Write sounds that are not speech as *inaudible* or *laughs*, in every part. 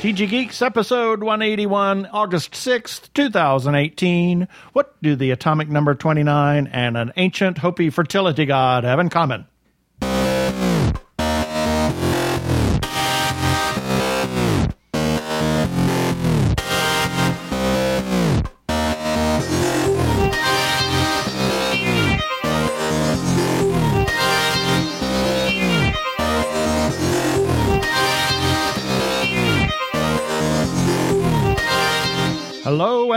TG Geeks, episode 181, August 6th, 2018. What do the atomic number 29 and an ancient Hopi fertility god have in common?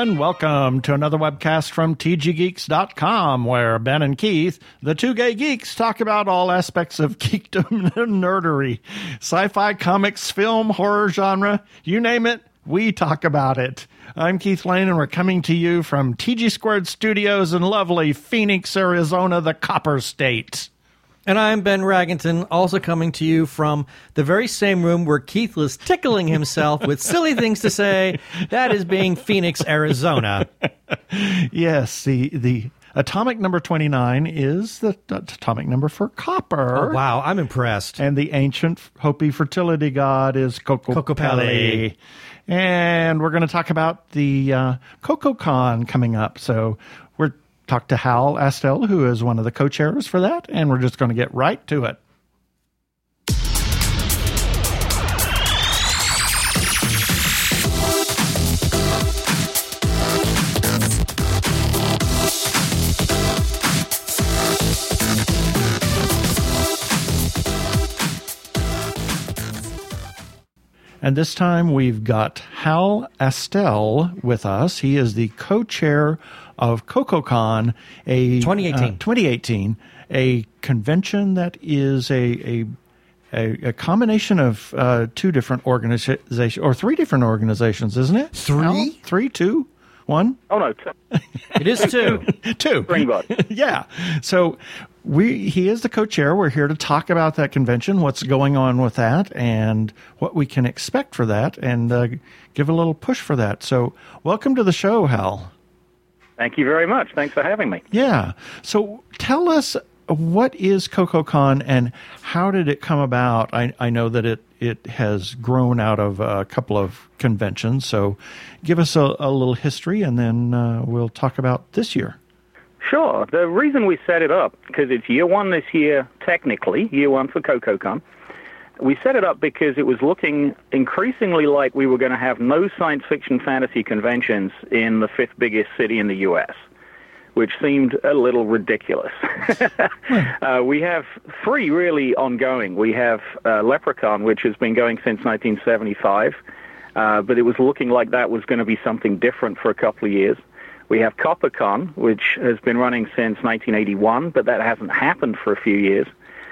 And welcome to another webcast from TGGeeks.com, where Ben and Keith, the two gay geeks, talk about all aspects of *laughs* geekdom and nerdery. Sci fi, comics, film, horror genre, you name it, we talk about it. I'm Keith Lane, and we're coming to you from TG Squared Studios in lovely Phoenix, Arizona, the Copper State. And I'm Ben Raggington, also coming to you from the very same room where Keith was tickling himself with silly things to say. That is being Phoenix, Arizona. *laughs* Yes, the the atomic number 29 is the atomic number for copper. Oh, wow, I'm impressed. And the ancient Hopi fertility god is. Kokopelli. And we're going to talk about the uh, CoKoCon coming up. So we're talk to Hal Astell, who is one of the co-chairs for that, and we're just going to get right to it. And this time we've got Hal Astell with us. He is the co-chair of CoKoCon, a 2018. uh, 2018, a convention that is a a, a, a combination of uh, two different organizations or three different organizations, isn't it? Three? Three, two, one. Oh no, t- *laughs* It is two. Two. *laughs* Springbok. *laughs* yeah. So we he is the co-chair. We're here to talk about that convention, what's going on with that, and what we can expect for that, and uh, give a little push for that. So welcome to the show, Hal. Thank you very much. Thanks for having me. Yeah. So tell us what is CoKoCon and how did it come about? I, I know that it, it has grown out of a couple of conventions. So give us a, a little history and then uh, we'll talk about this year. Sure. The reason we set it up, because it's year one this year, technically, year one for CoKoCon, we set it up because it was looking increasingly like we were going to have no science fiction fantasy conventions in the fifth biggest city in the U.S., which seemed a little ridiculous. *laughs* *laughs* uh, we have three really ongoing. We have uh, LepreCon, which has been going since 1975, uh, but it was looking like that was going to be something different for a couple of years. We have CopperCon, which has been running since 1981, but that hasn't happened for a few years.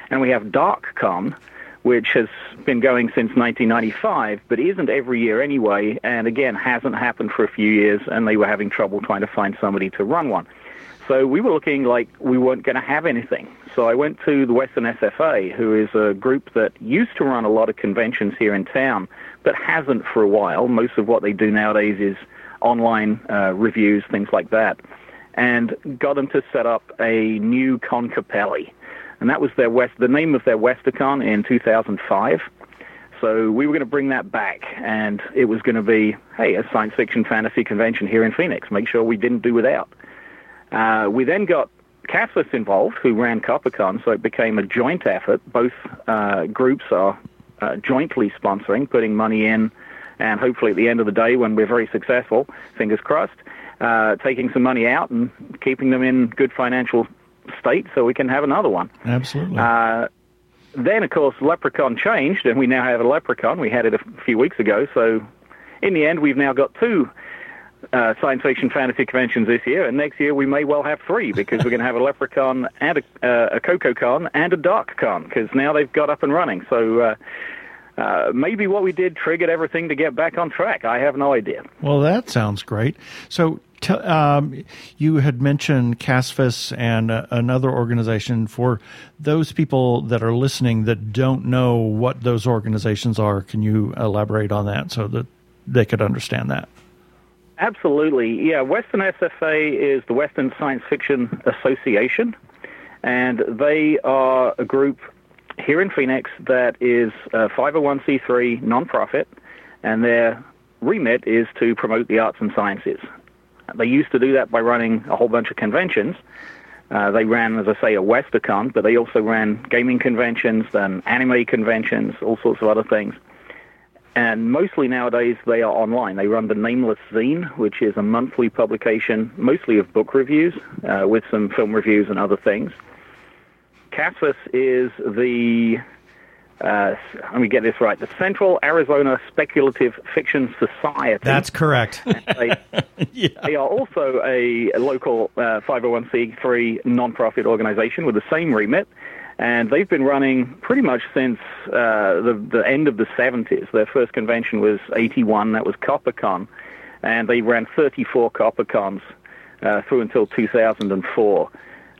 And we have DarkCon, which has been going since 1995, but isn't every year anyway, and again, hasn't happened for a few years, and they were having trouble trying to find somebody to run one. So we were looking like we weren't going to have anything. So I went to the Western SFA, who is a group that used to run a lot of conventions here in town, but hasn't for a while. Most of what they do nowadays is online uh, reviews, things like that, and got them to set up a new ConKopelli. And that was their West, the name of their Westercon in 2005. So we were going to bring that back, and it was going to be, hey, a science fiction fantasy convention here in Phoenix. Make sure we didn't do without. Uh, we then got Catalyst involved, who ran CopperCon, so it became a joint effort. Both uh, groups are uh, jointly sponsoring, putting money in, and hopefully at the end of the day, when we're very successful, fingers crossed, uh, taking some money out and keeping them in good financial state so we can have another one. Absolutely. Uh, then, of course, LepreCon changed, and we now have a LepreCon. We had it a few weeks ago, so in the end, we've now got two uh, science fiction fantasy conventions this year, and next year we may well have three because we're going to have a LepreCon and a, uh, a CoKoCon and a DarkCon because now they've got up and running. So. Uh, uh, maybe what we did triggered everything to get back on track. I have no idea. Well, that sounds great. So, t- um, you had mentioned CASFIS and uh, another organization. For those people that are listening that don't know what those organizations are, can you elaborate on that so that they could understand that? Absolutely. Yeah, Western SFA is the Western Science Fiction Association, and they are a group here in Phoenix that is a 501c3 nonprofit, and their remit is to promote the arts and sciences. They used to do that by running a whole bunch of conventions. Uh, they ran, as I say, a Westercon, but they also ran gaming conventions, then anime conventions, all sorts of other things. And mostly nowadays they are online. They run the Nameless Zine, which is a monthly publication, mostly of book reviews, uh, with some film reviews and other things. CASFAS is the uh, let me get this right, the Central Arizona Speculative Fiction Society. That's correct. they, *laughs* yeah. they, are also a, a local uh, 501c3 nonprofit organization with the same remit, and they've been running pretty much since uh, the, the end of the 70s. Their first convention was 81, that was CopperCon, and they ran 34 CopperCons uh, through until 2004.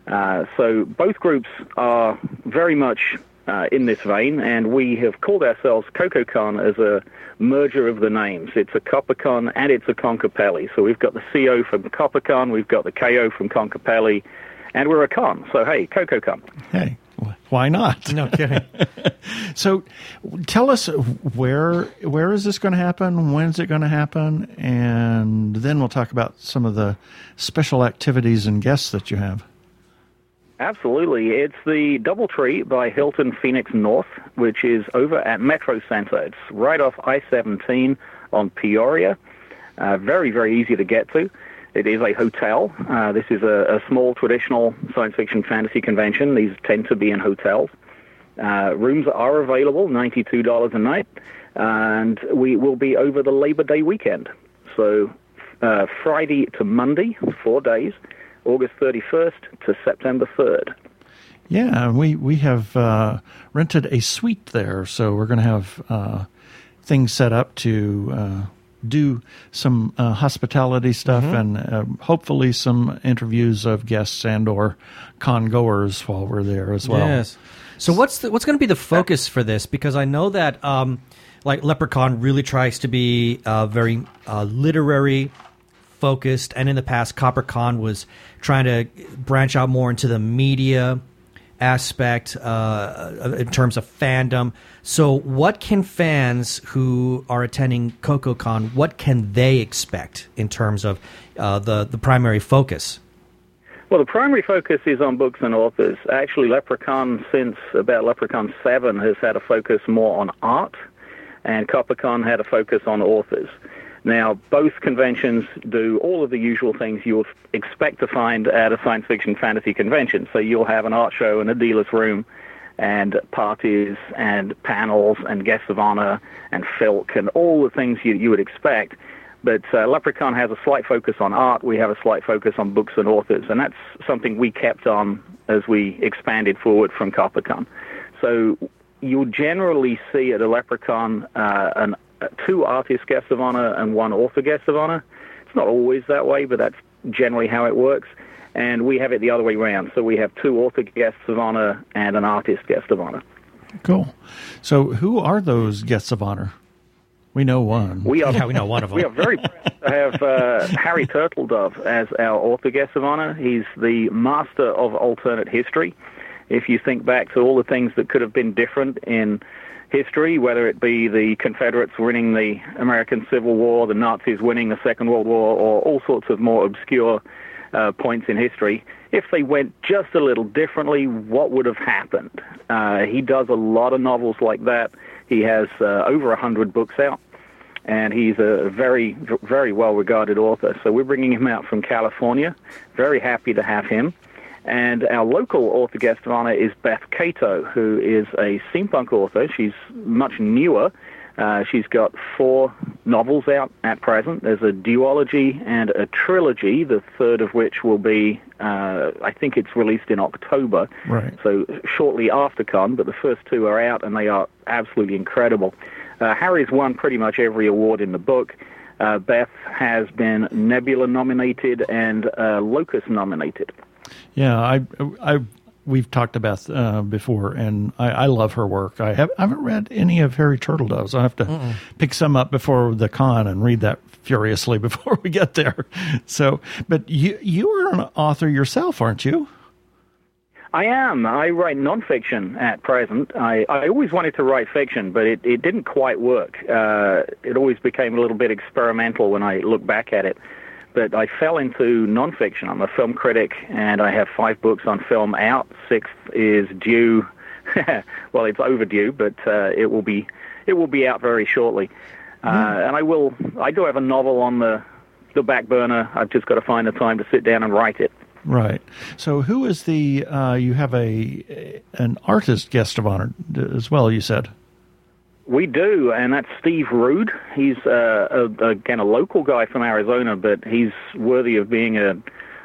Uh, so both groups are very much uh, in this vein, and we have called ourselves CoKoCon as a merger of the names. It's a CopperCon and it's a ConKopelli. So we've got the CO from CopperCon, we've got the KO from ConKopelli, and we're a con. So hey, CoKoCon. Hey, why not? *laughs* No kidding. so, tell us where where is this going to happen? When's it going to happen? And then we'll talk about some of the special activities and guests that you have. Absolutely. It's the Doubletree by Hilton Phoenix North, which is over at Metro Center. It's right off I 17 on Peoria. Uh, very, very easy to get to. It is a hotel. Uh, this is a, a, small traditional science fiction fantasy convention. These tend to be in hotels. Uh, rooms are available, $92 a night, and we will be over the Labor Day weekend. So uh, Friday to Monday, four days. August 31st to September 3rd. Yeah, we we have uh, rented a suite there, so we're going to have uh, things set up to uh, do some uh, hospitality stuff mm-hmm. and uh, hopefully some interviews of guests and or con goers while we're there as well. Yes. So what's the, what's going to be the focus for this? Because I know that um, like LepreCon really tries to be uh, very literary focused, and in the past, CopperCon was trying to branch out more into the media aspect uh, in terms of fandom. So, what can fans who are attending CoKoCon what can they expect in terms of uh, the the primary focus? Well, the primary focus is on books and authors. Actually, LepreCon, since about LepreCon 7, has had a focus more on art, and CopperCon had a focus on authors. Now, both conventions do all of the usual things you would expect to find at a science fiction fantasy convention. So you'll have an art show and a dealer's room and parties and panels and guests of honor and filk and all the things you, you would expect. But uh, LepreCon has a slight focus on art. We have a slight focus on books and authors, and that's something we kept on as we expanded forward from CopperCon. So you'll generally see at a LepreCon uh, an two artist guests of honor and one author guest of honor. It's not always that way, but that's generally how it works. And we have it the other way around. So we have two author guests of honor and an artist guest of honor. Cool. So who are those guests of honor? We know one. We are, yeah, we know one of *laughs* them. We are very proud to have uh, Harry Turtledove as our author guest of honor. He's the master of alternate history. If you think back to all the things that could have been different in history, whether it be the Confederates winning the American Civil War, the Nazis winning the Second World War, or all sorts of more obscure uh, points in history. If they went just a little differently, what would have happened? Uh, he does a lot of novels like that. He has uh, over a hundred books out, and he's a very, very well-regarded author. So we're bringing him out from California. Very happy to have him. And our local author guest of honor is Beth Cato, who is a steampunk author. She's much newer. Uh, she's got four novels out at present. There's a duology and a trilogy, the third of which will be, uh, I think it's released in October. Right. So shortly after Con, but the first two are out and they are absolutely incredible. Uh, Harry's won pretty much every award in the book. Uh, Beth has been Nebula nominated and uh, Locus nominated. Yeah, I, I, we've talked about uh, before, and I, I, love her work. I, have, I haven't read any of Harry Turtledove's. I have to Mm-mm. pick some up before the con and read that furiously *laughs* before we get there. So, but you you are an author yourself, aren't you? I am. I write nonfiction at present. I, I always wanted to write fiction, but it, it didn't quite work. Uh, it always became a little bit experimental when I look back at it. But I fell into nonfiction. I'm a film critic, and I have five books on film out. Sixth is due. *laughs* well, it's overdue, but uh, it will be it will be out very shortly. Uh, mm. and I will. I do have a novel on the the back burner. I've just got to find the time to sit down and write it. Right. So, who is the? Uh, you have a an artist guest of honor as well. You said. We do, and that's Steve Rude. He's uh, a, again a local guy from Arizona, but he's worthy of being a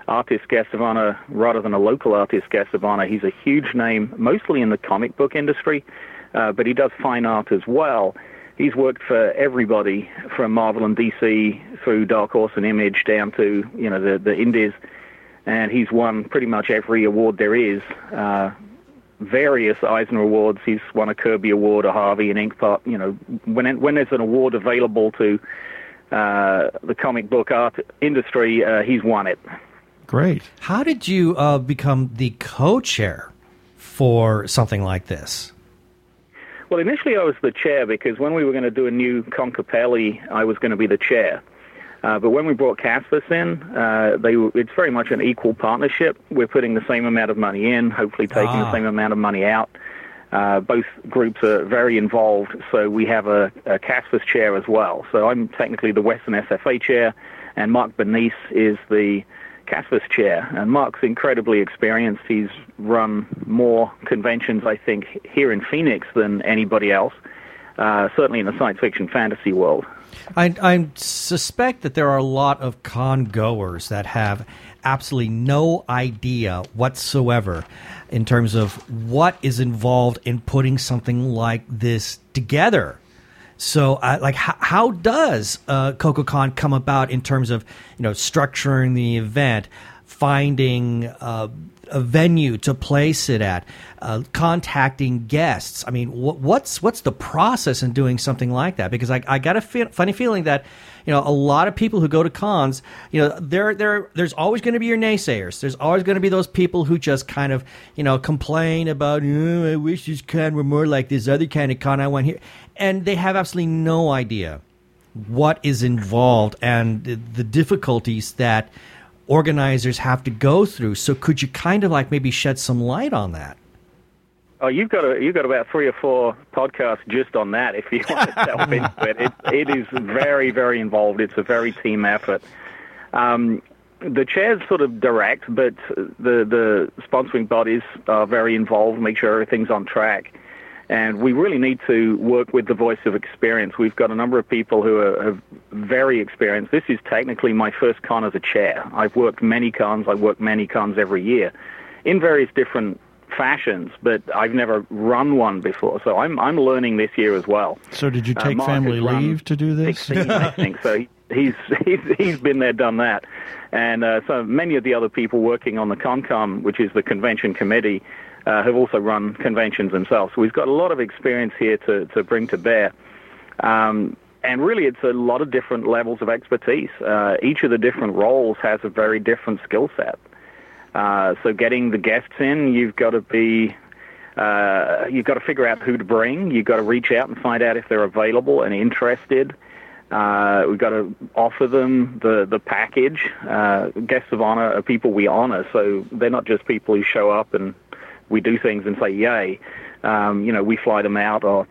artist guest of honor rather than a local artist guest of honor. He's a huge name, mostly in the comic book industry, uh, but he does fine art as well. He's worked for everybody from Marvel and DC through Dark Horse and Image down to you know the the indies and he's won pretty much every award there is. Uh, various Eisner Awards. He's won a Kirby Award, a Harvey, an Inkpot. You know, when when there's an award available to uh, the comic book art industry, uh, he's won it. Great. How did you uh, become the co-chair for something like this? Well, initially I was the chair because when we were going to do a new ConKopelli, I was going to be the chair. Uh, but when we brought CASFAS in, uh, they it's very much an equal partnership. We're putting the same amount of money in, hopefully taking ah. the same amount of money out. Uh, both groups are very involved, so we have a, a chair as well. So I'm technically the Western SFA chair, and Mark Boniece is the CASFAS chair. And Mark's incredibly experienced. He's run more conventions, I think, here in Phoenix than anybody else, uh, certainly in the science fiction fantasy world. I, I suspect that there are a lot of con goers that have absolutely no idea whatsoever in terms of what is involved in putting something like this together. So, uh, like, how, how does uh, CoKoCon come about in terms of you know structuring the event, finding uh, a venue to place it at, uh, contacting guests. I mean, wh- what's what's the process in doing something like that? Because I, I got a funny feeling that you know a lot of people who go to cons, you know, there there there's always going to be your naysayers. There's always going to be those people who just kind of you know complain about, oh, I wish this con were more like this other kind of con I went here, and they have absolutely no idea what is involved and the difficulties that organizers have to go through. So could you kind of like maybe shed some light on that? Oh, you've got a, you've got about three or four podcasts just on that. If you want to delve *laughs* into it, it, it is very very involved. It's a very team effort. Um, the chair's sort of direct, but the the sponsoring bodies are very involved, make sure everything's on track. And we really need to work with the voice of experience. We've got a number of people who are, are very experienced. This is technically my first con as a chair. I've worked many cons. I work many cons every year in various different fashions, but I've never run one before. So I'm I'm learning this year as well. So did you uh, take uh, family leave to do this? 16, I think so. He's he's he's been there, done that, and uh, so many of the other people working on the ConCom, which is the convention committee, uh, have also run conventions themselves. So we've got a lot of experience here to, to bring to bear. Um, and really, it's a lot of different levels of expertise. Uh, each of the different roles has a very different skill set. Uh, so getting the guests in, you've got to be uh, you've got to figure out who to bring. You've got to reach out and find out if they're available and interested. Uh, we've got to offer them the the package. Uh, guests of honor are people we honor, so they're not just people who show up and we do things and say yay. Um, you know, we fly them out or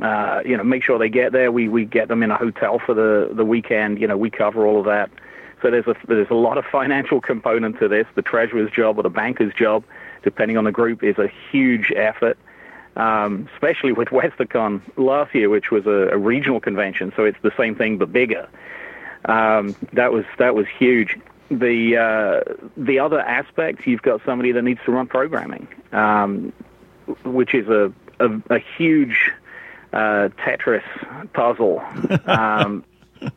uh, you know make sure they get there. We we get them in a hotel for the the weekend. You know, we cover all of that. So there's a there's a lot of financial component to this. The treasurer's job or the banker's job, depending on the group, is a huge effort. Um, especially with *laughs* Westercon last year, which was a, a, regional convention, so it's the same thing but bigger. Um, that was that was huge the uh, the other aspect, you've got somebody that needs to run programming, um, which is a a, a huge uh, Tetris puzzle. *laughs* Um,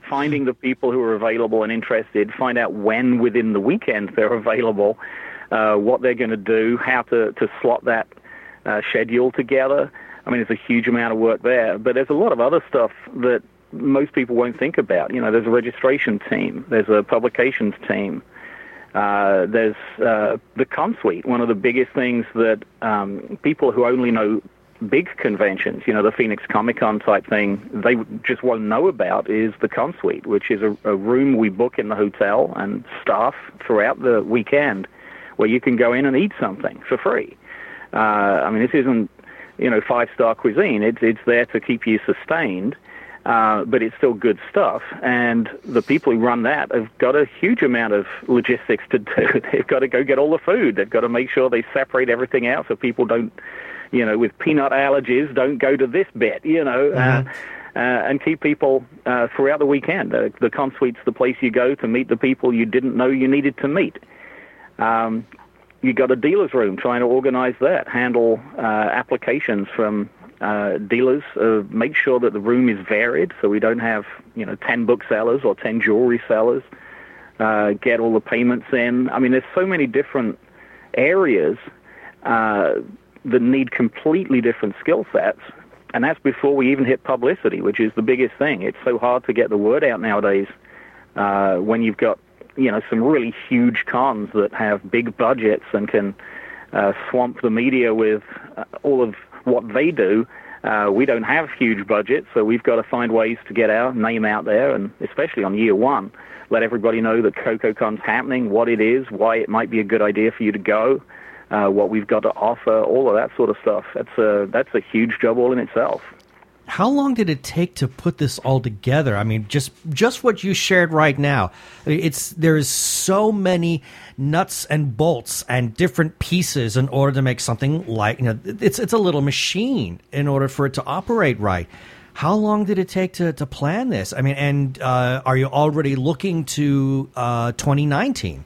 finding the people who are available and interested, find out when within the weekend they're available, uh, what they're going to do, how to to slot that uh, schedule together. I mean, there's a huge amount of work there, but there's a lot of other stuff that most people won't think about. You know, there's a registration team, there's a publications team. Uh, there's uh, the con suite, one of the biggest things that um, people who only know big conventions, you know, the Phoenix Comic Con type thing, they just won't know about is the con suite, which is a, a room we book in the hotel and staff throughout the weekend where you can go in and eat something for free. Uh, I mean, this isn't, you know, five star cuisine. It's, it's there to keep you sustained. Uh, but it's still good stuff. And the people who run that have got a huge amount of logistics to do. *laughs* They've got to go get all the food. They've got to make sure they separate everything out so people don't you know, with peanut allergies, don't go to this bit, you know. Uh, mm-hmm. Uh, uh, and keep people uh, throughout the weekend. Uh, the con suite's the place you go to meet the people you didn't know you needed to meet. Um, you got a dealer's room trying to organize that, handle uh, applications from uh, dealers, uh, make sure that the room is varied so we don't have, you know, 10 booksellers or 10 jewelry sellers, uh, get all the payments in. I mean, there's so many different areas uh, that need completely different skill sets. And that's before we even hit publicity, which is the biggest thing. It's so hard to get the word out nowadays uh, when you've got, you know, some really huge cons that have big budgets and can uh, swamp the media with all of what they do. Uh, we don't have huge budgets, so we've got to find ways to get our name out there, and especially on year one, let everybody know that CoKoCon's happening, what it is, why it might be a good idea for you to go, uh, what we've got to offer, all of that sort of stuff. That's a that's a huge job all in itself. How long did it take to put this all together? I mean, just just what you shared right now. It's there's so many nuts and bolts and different pieces in order to make something like you know it's it's a little machine in order for it to operate right. How long did it take to, to plan this? I mean, and uh, are you already looking to uh, 2019?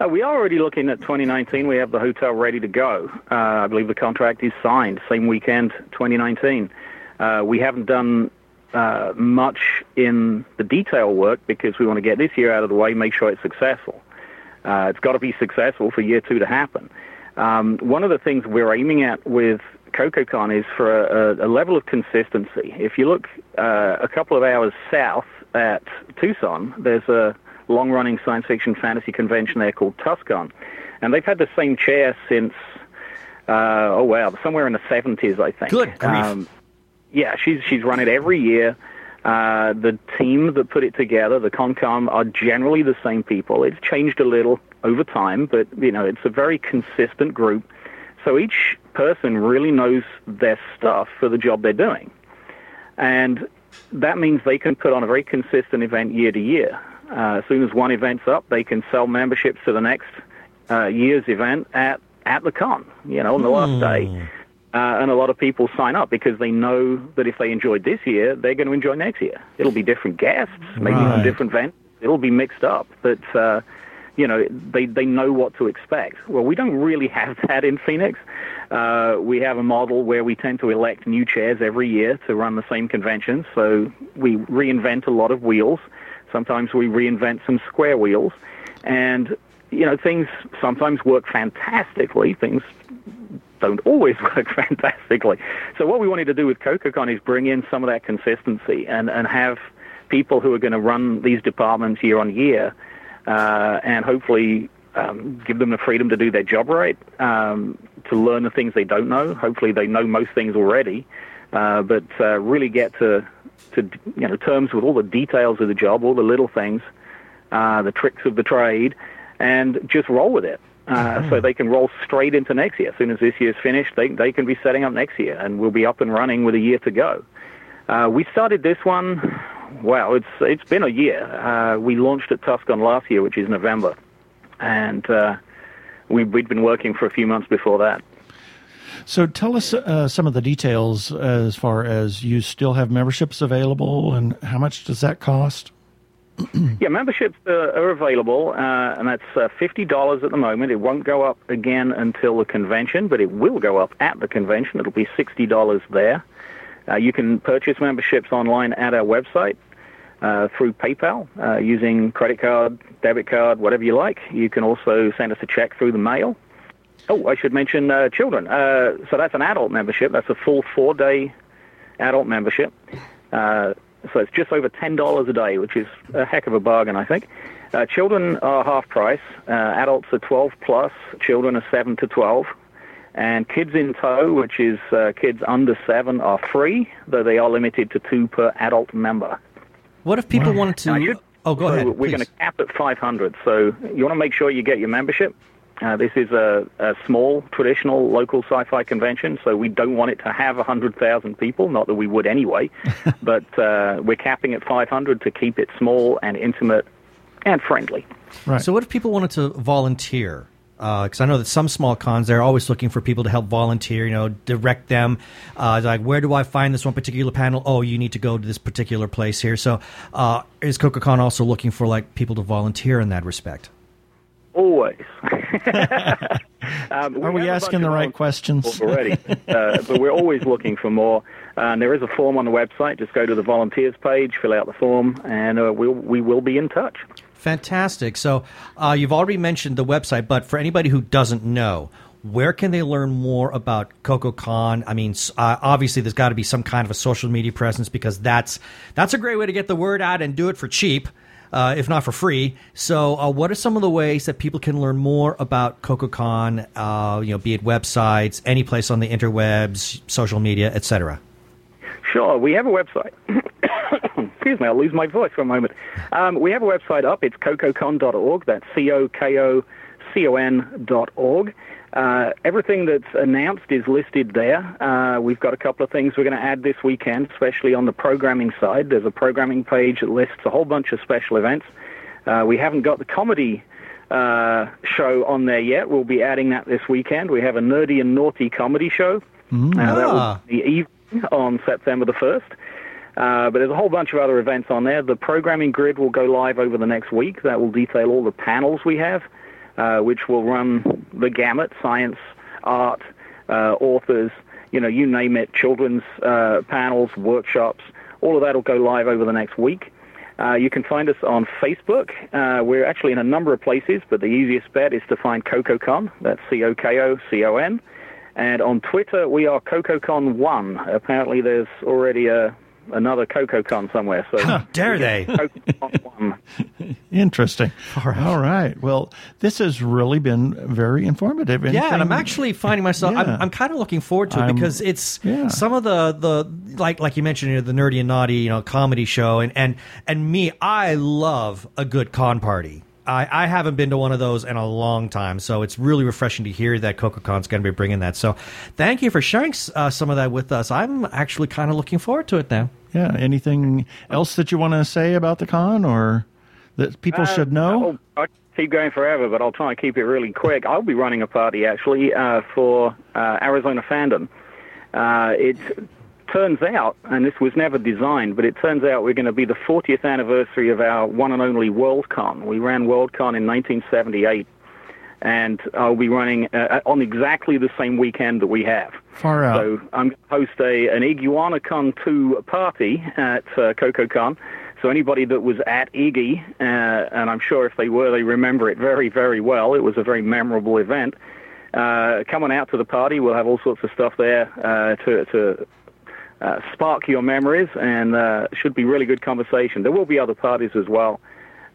Uh, we are already looking at 2019. We have the hotel ready to go. Uh, I believe the contract is signed same weekend, 2019. Uh, we haven't done uh, much in the detail work because we want to get this year out of the way, make sure it's successful. Uh, it's got to be successful for year two to happen. Um, one of the things we're aiming at with CoKoCon is for a, a, level of consistency. If you look uh, a couple of hours south at Tucson, there's a long running science fiction fantasy convention there called TusCon. And they've had the same chair since, uh, oh wow, somewhere in the 70s, I think. Good grief. Um, yeah, she's, she's run it every year. Uh, the team that put it together, the ConCom, are generally the same people. It's changed a little over time, but you know it's a very consistent group. So each person really knows their stuff for the job they're doing, and that means they can put on a very consistent event year to year. Uh, as soon as one event's up, they can sell memberships to the next uh, year's event at, at the con, you know, on the hmm. last day. Uh, and a lot of people sign up because they know that if they enjoyed this year, they're going to enjoy next year. It'll be different guests, maybe right. from different events. It'll be mixed up, but uh, you know they they know what to expect. Well, we don't really have *laughs* that in Phoenix. Uh, we have a model where we tend to elect new chairs every year to run the same conventions, so we reinvent a lot of wheels. Sometimes we reinvent some square wheels, and you know things sometimes work fantastically. Things don't always *laughs* work fantastically. So what we wanted to do with CoKoCon is bring in some of that consistency and and have people who are going to run these departments year on year, uh, and hopefully um, give them the freedom to do their job right, um, to learn the things they don't know. Hopefully, they know most things already, uh, but uh, really get to to you know terms with all the details of the job, all the little things, uh, the tricks of the trade, and just roll with it. Uh. So they can roll straight into next year. As soon as this year's finished, they they can be setting up next year, and we'll be up and running with a year to go. Uh, we started this one. Wow, it's it's been a year. Uh, we launched at TusCon last year, which is November, and uh, we, we'd been working for a few months before that. So tell us uh, some of the details as far as you still have memberships available and how much does that cost? Yeah, memberships uh, are available, uh, and that's uh, $50 at the moment. It won't go up again until the convention, but it will go up at the convention. It'll be $60 there. Uh, you can purchase memberships online at our website uh, through PayPal uh, using credit card, debit card, whatever you like. You can also send us a check through the mail. Oh, I should mention uh, children. Uh, so that's an adult membership. That's a full four-day adult membership. So it's just over ten dollars a day, which is a heck of a bargain, I think. Uh, children are half price. Uh, adults are 12 plus. Children are 7 to 12. And kids in tow, which is uh, kids under 7, are free, though they are limited to two per adult member. What if people wanted to? Should- oh, go so ahead. We're please. going to cap at 500. So you want to make sure you get your membership. Uh, this is a, a small, traditional local sci-fi convention, so we don't want it to have 100,000 people. Not that we would anyway, *laughs* but uh, we're capping at 500 to keep it small and intimate and friendly. Right. So, what if people wanted to volunteer? Because I know that some small cons they're always looking for people to help volunteer. You know, direct them. Uh, like, where do I find this one particular panel? Oh, you need to go to this particular place here. So, uh, is CoKoCon also looking for like people to volunteer in that respect? Always. *laughs* um, Are we a asking the right questions? *laughs* already, uh, but we're always looking for more. Uh, and there is a form on the website. Just go to the volunteers page, fill out the form, and uh, we'll, we will be in touch. Fantastic. So, uh, you've already mentioned the website, but for anybody who doesn't know, where can they learn more about CoKoCon? I mean, uh, obviously, there's got to be some kind of a social media presence because that's that's a great way to get the word out and do it for cheap, uh, if not for free. So, uh, what are some of the ways that people can learn more about CoKoCon? Uh, you know, be it websites, any place on the interwebs, social media, etc. Sure, we have a website. *coughs* Excuse me, I'll lose my voice for a moment. Um, we have a website up. It's cokocon.org. That's C-O-K-O-C-O-N dot org. Uh, everything that's announced is listed there. Uh, we've got a couple of things we're going to add this weekend, especially on the programming side. There's a programming page that lists a whole bunch of special events. Uh, we haven't got the comedy uh, show on there yet. We'll be adding that this weekend. We have a nerdy and naughty comedy show. Uh, that Ah. will be evening on September the 1st. Uh, but there's a whole bunch of other events on there. The programming grid will go live over the next week. That will detail all the panels we have, which will run the gamut science, art, uh, authors, you know, you name it, children's uh, panels, workshops. All of that will go live over the next week. Uh, you can find us on Facebook. Uh, we're actually in a number of places, but the easiest bet is to find CoKoCon. That's C-O-K-O-C-O-N. And on Twitter, we are CoKoCon1. Apparently, there's already a, another CoKoCon somewhere. So How dare they? *laughs* Interesting. All right. Well, this has really been very informative. Yeah, and I'm actually finding myself. Yeah. I'm, I'm kind of looking forward to it I'm- because it's yeah. some of the the like like you mentioned you know, the nerdy and naughty you know comedy show and and and me. I love a good con party. I, I haven't been to one of those in a long time, so it's really refreshing to hear that CoKoCon's going to be bringing that. So, thank you for sharing uh, some of that with us. I'm actually kind of looking forward to it now. Yeah. Anything else that you want to say about the con or that people should know? I keep going forever, but I'll try and keep it really quick. I'll be running a party actually uh, for uh, Arizona fandom. Uh, it turns out, and this was never designed, but it turns out we're going to be the 40th anniversary of our one and only WorldCon. We ran WorldCon in 1978, and I'll be running uh, on exactly the same weekend that we have. Far out. So I'm going to host a an IguanaCon 2 party at uh, CoKoCon. So anybody that was at Iggy, uh, and I'm sure if they were, they remember it very, very well. It was a very memorable event. Uh, coming out to the party, we'll have all sorts of stuff there uh, to, to uh, spark your memories, and uh, should be really good conversation. There will be other parties as well.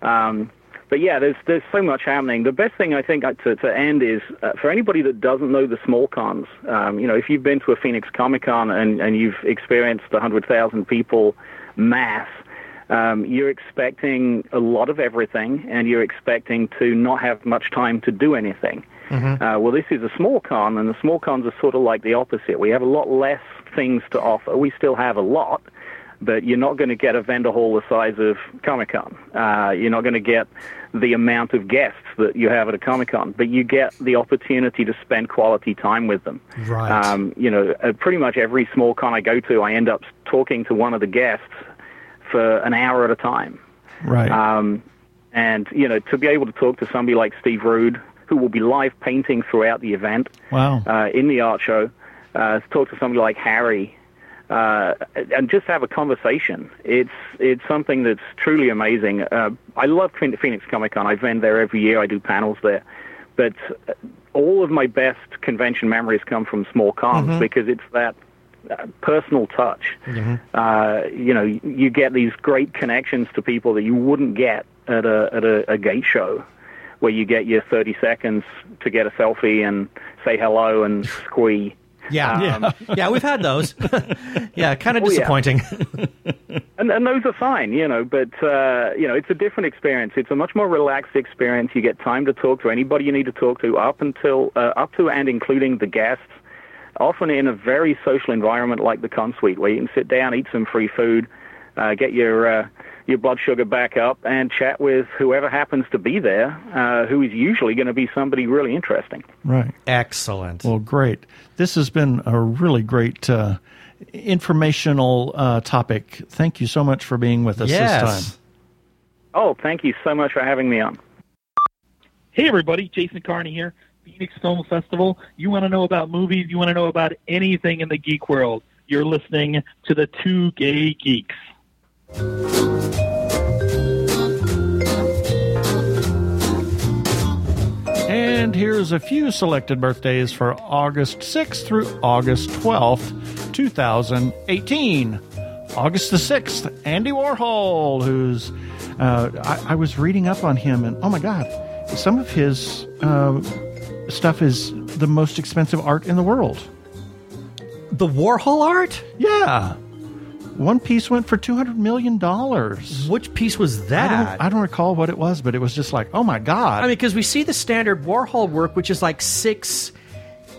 Um, but yeah, there's there's so much happening. The best thing I think uh, to to end is uh, for anybody that doesn't know the small cons. Um, you know, if you've been to a Phoenix Comic Con and and you've experienced the hundred thousand people mass, um, you're expecting a lot of everything, and you're expecting to not have much time to do anything. Uh, well, this is a small con, and the small cons are sort of like the opposite. We have a lot less things to offer. We still have a lot, but you're not going to get a vendor hall the size of Comic Con. Uh, you're not going to get the amount of guests that you have at a Comic Con, but you get the opportunity to spend quality time with them. Right. Um, you know, at pretty much every small con I go to, I end up talking to one of the guests for an hour at a time. right. Um, and, you know, to be able to talk to somebody like Steve Rude, who will be live painting throughout the event wow. uh, in the art show, uh, talk to somebody like Harry, uh, and just have a conversation. It's it's something that's truly amazing. Uh, I love Phoenix Comic Con. I vend there every year. I do panels there, but uh, all of my best convention memories come from small cons because it's that uh, personal touch. Uh, you know, you get these great connections to people that you wouldn't get at a at a, a gate show, where you get your 30 seconds to get a selfie and say hello and *laughs* squee. Yeah, Um, *laughs* yeah, we've had those. *laughs* yeah, kind of Oh, yeah. disappointing. *laughs* And, and those are fine, you know, but, uh, you know, it's a different experience. It's a much more relaxed experience. You get time to talk to anybody you need to talk to up until, uh, up to and including the guests, often in a very social environment like the con suite where you can sit down, eat some free food, uh, get your, uh, your blood sugar back up and chat with whoever happens to be there, uh, who is usually going to be somebody really interesting. Right. Excellent. Well, great. This has been a really great uh, informational uh, topic. Thank you so much for being with us this yes. time. Oh, thank you so much for having me on. Hey, everybody, Jason Carney here, Phoenix Film Festival. You want to know about movies, you want to know about anything in the geek world. You're listening to the Two Gay Geeks. And here's a few selected birthdays for August 6th through August 12th, 2018. August the 6th, Andy Warhol, who's. Uh, I, I was reading up on him, and oh my God, some of his uh, stuff is the most expensive art in the world. The Warhol art? Yeah. One piece went for $200 million. Which piece was that? don't, I don't recall what it was, but it was just like, oh my God. I mean, because we see the standard Warhol work, which is like six,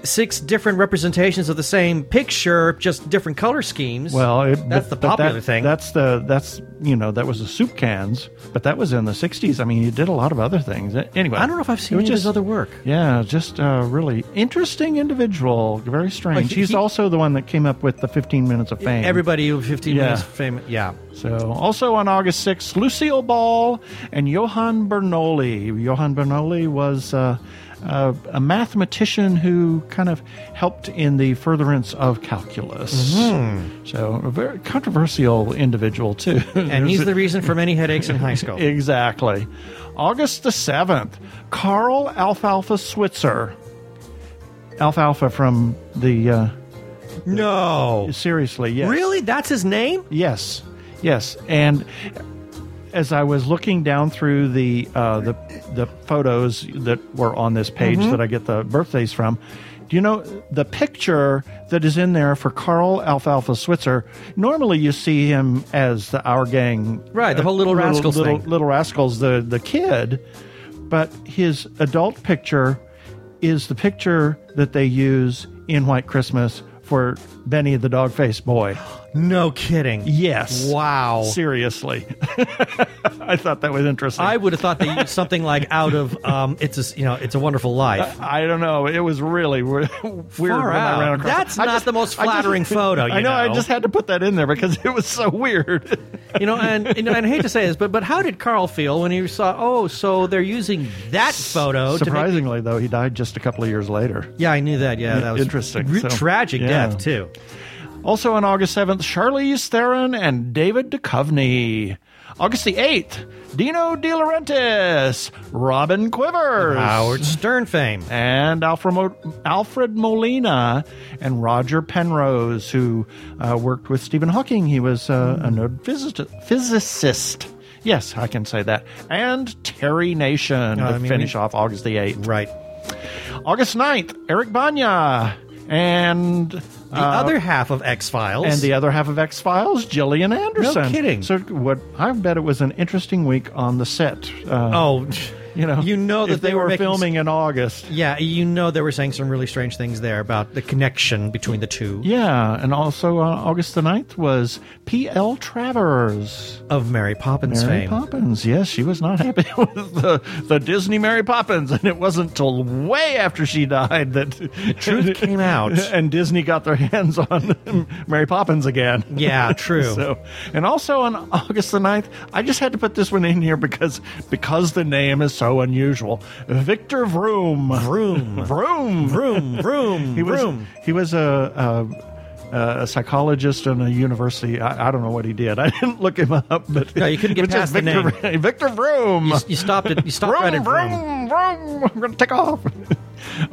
six different representations of the same picture, just different color schemes. Well, it, That's but- the popular that- thing. That's the that's you know that was the soup cans, but that was in the '60s. I mean, he did a lot of other things. Anyway, I don't know if I've seen of just his other work. Yeah, just a really interesting individual. Very strange. he- He's he- also the one that came up with the 15 minutes of fame. Everybody who 15 Yeah. minutes famous. Yeah. So, also on August 6th, Lucille Ball and Johann Bernoulli. Johann Bernoulli was uh, uh, a mathematician who kind of helped in the furtherance of calculus. So, a very controversial individual, too. And he's the *laughs* reason for many headaches in high school. Exactly. August the 7th, Carl Alfalfa Switzer. Alfalfa from the. Uh, no. seriously, yes. Really? That's his name? Yes, yes. And as I was looking down through the uh, the the photos that were on this page Mm-hmm. that I get the birthdays from, do you know the picture that is in there for Carl Alfalfa Switzer? Normally, you see him as the Our Gang, Right, the whole Little Rascals little, thing. Little Rascals, the the kid, but his adult picture is the picture that they use in White Christmas for Benny the dog faced boy. *gasps* No kidding. Yes. Wow. Seriously. *laughs* I thought that was interesting. I would have thought that something like out of um, it's a you know it's a wonderful life. I don't know. It was really *laughs* weird Far when out. I ran across. That's it. I not the most flattering *laughs* photo, I you know, I know. just had to put that in there because it was so weird. You know, and you know, and I hate to say this, but but how did Carl feel when he saw? Oh, so they're using that photo. To make, Surprisingly, though, he died just a couple of years later. yeah, I knew that. Yeah, that was Interesting. re- So, tragic yeah. death too. Also on August seventh, Charlize Theron and David Duchovny. August the eighth, Dino De Laurentiis, Robin Quivers, Howard Stern fame. and Alfred, Mo- Alfred Molina and Roger Penrose, who uh, worked with Stephen Hawking. He was uh, a physi- physicist. Yes, I can say that. And Terry Nation Uh, to I mean, finish we- off August the 8th. Right. August 9th, Eric Banya. And The uh, other half of X Files. and the other half of X Files, Gillian Anderson. No kidding. So what? I bet it was an interesting week on the set. Uh, oh, you know, you know that they, they, were, making- filming in August. Yeah, you know they were saying some really strange things there about the connection between the two Yeah, and also uh, August the 9th was P.L. Travers. of Mary Poppins Mary fame. Poppins. Yes, she was not *laughs* happy with the, the Disney Mary Poppins, and it wasn't till way after she died that *laughs* truth came out. *laughs* and Disney got their hands on Mary Poppins again. Yeah, true. So, and also on August the 9th, I just had to put this one in here because because the name is so unusual. Victor Vroom. Vroom. *laughs* Vroom. Vroom, vroom, He was vroom. he was a, a a psychologist in a university. I, I don't know what he did. *laughs* I didn't look him up, but No, you couldn't get *laughs* past the Victor, Victor Vroom. You stopped it. You stopped right vroom, at vroom. vroom, vroom. I'm going to take off.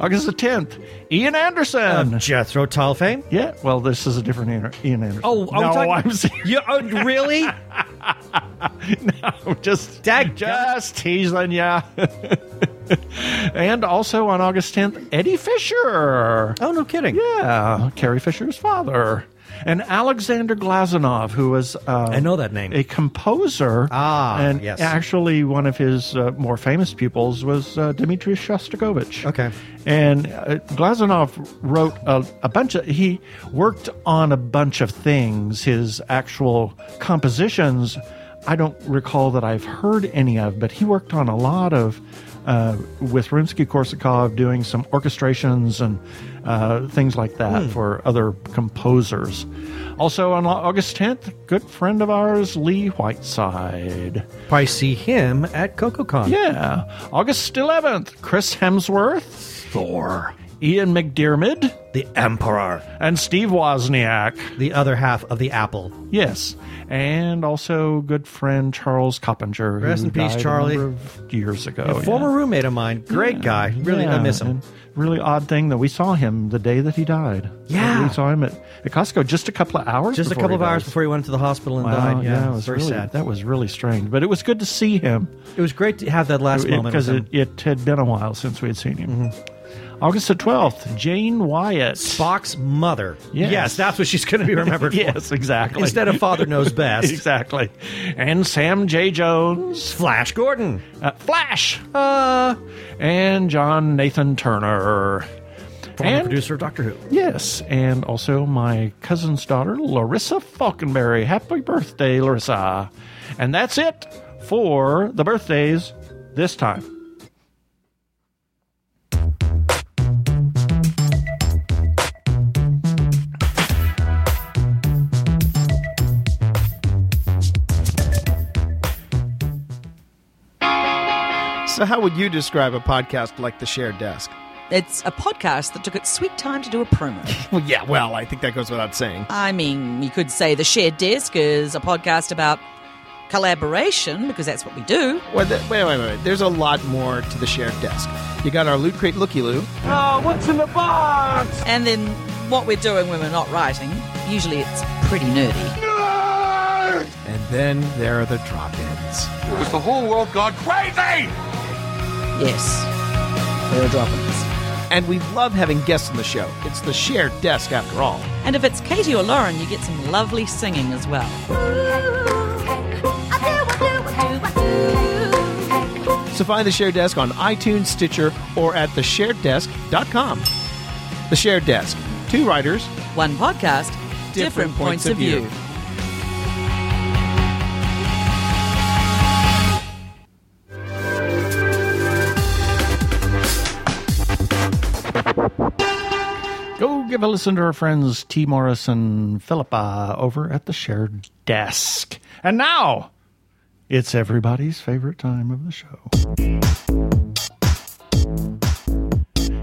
August the 10th, Ian Anderson. Jethro Tull fame. yeah, well, this is a different Ian Ian Anderson. Oh, we no, talking- I'm serious. You, oh, really? *laughs* no, just, Dag- just teasing ya. *laughs* and also on August 10th, Eddie Fisher. oh, no kidding. Yeah, Carrie Fisher's father. And Alexander Glazunov, who was uh, I know that name. a composer. Ah, and yes. actually one of his uh, more famous pupils was uh, Dmitri Shostakovich. Okay. And uh, Glazunov wrote a, a bunch of. He worked on a bunch of things. His actual compositions, I don't recall that I've heard any of, but he worked on a lot of. Uh, with Rimsky Korsakov doing some orchestrations and uh, things like that Hmm. for other composers. Also on August 10th, good friend of ours, Lee Whiteside. Probably see him at CoKoCon. Yeah. August 11th, Chris Hemsworth, Thor, Ian McDiarmid, The Emperor. and Steve Wozniak. The other half of the apple. Yes. And also good friend Charles Coppinger. Rest in peace, Charlie. years ago. A former roommate of mine. Great guy. Really, I miss him. and Really odd thing that we saw him the day that he died. Yeah. We saw him at, at Costco just a couple of hours Just a couple of hours before he went to the hospital and Wow, died. Yeah, yeah, it it was very really, sad. That was really strange, but it was good to see him. It was great to have that last moment because it, it had been a while since we had seen him. Mm-hmm. August the 12th, Jane Wyatt. Spock's mother. Yes. that's what she's going to be remembered *laughs* for. yes, exactly. Instead of Father Knows *laughs* Best. exactly. And Sam J. Jones, Flash Gordon. uh, Flash, Uh, and John Nathan Turner. former And- producer of Doctor Who. Yes, and also my cousin's daughter, Larissa Falconberry. Happy birthday, Larissa. And that's it for the birthdays this time. So, how would you describe a podcast like The Shared Desk? It's a podcast that took its sweet time to do a promo. *laughs* Well, yeah, well, I think that goes without saying. I mean, you could say The Shared Desk is a podcast about collaboration, because that's what we do. Well, th- wait, wait, wait. There's a lot more to The Shared Desk. You got our Loot Crate Looky Loo. Oh, ah, what's in the box? And then what we're doing when we're not writing, usually it's pretty nerdy. And then there are the drop ins. Was the whole world gone crazy? Yes, there are drop-ins. And we love having guests on the show. It's The Shared Desk, after all. And if it's Katie or Lauren, you get some lovely singing as well. So find The Shared Desk on iTunes, Stitcher, or at theshareddesk.com. The Shared Desk. Two writers. One podcast, different, points, of view. Give a listen to our friends T. Morris and Philippa over at the shared desk. And now, it's everybody's favorite time of the show.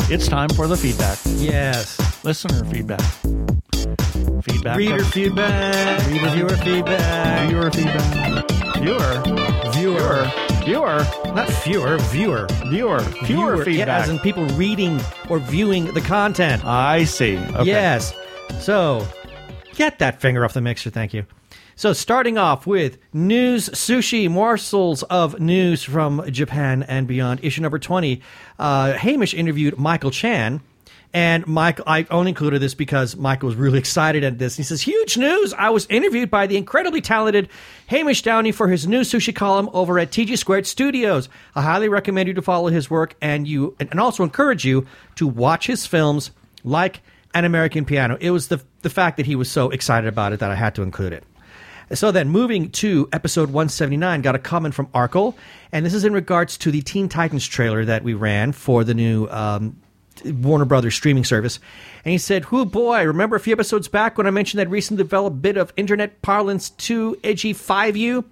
It's time for the feedback. Yes. Listener feedback. Feedback. Reader from- feedback. Reviewer feedback. Viewer feedback. Viewer. Viewer. Viewer. Not fewer, viewer. Viewer. Viewer Yeah, feedback. as in people reading or viewing the content. I see. Okay. Yes. So, get that finger off the mixer, thank you. So, starting off with news sushi, morsels of news from Japan and beyond, issue number 20. Uh, Hamish interviewed Michael Chan. And Michael, I only included this because Michael was really *laughs* excited at this. He says, Huge news! I was interviewed by the incredibly talented Hamish Downey for his new sushi column over at TG Squared Studios. I highly recommend you to follow his work and you, and also encourage you to watch his films like An American Piano. It was the, the fact that he was so excited about it that I had to include it. So then, moving to episode 179, got a comment from Arkle, and this is in regards to the Teen Titans trailer that we ran for the new um, Warner Brothers streaming service. And he said, "Who boy, remember a few episodes back when I mentioned that recently developed bit of internet parlance to edgy 5U?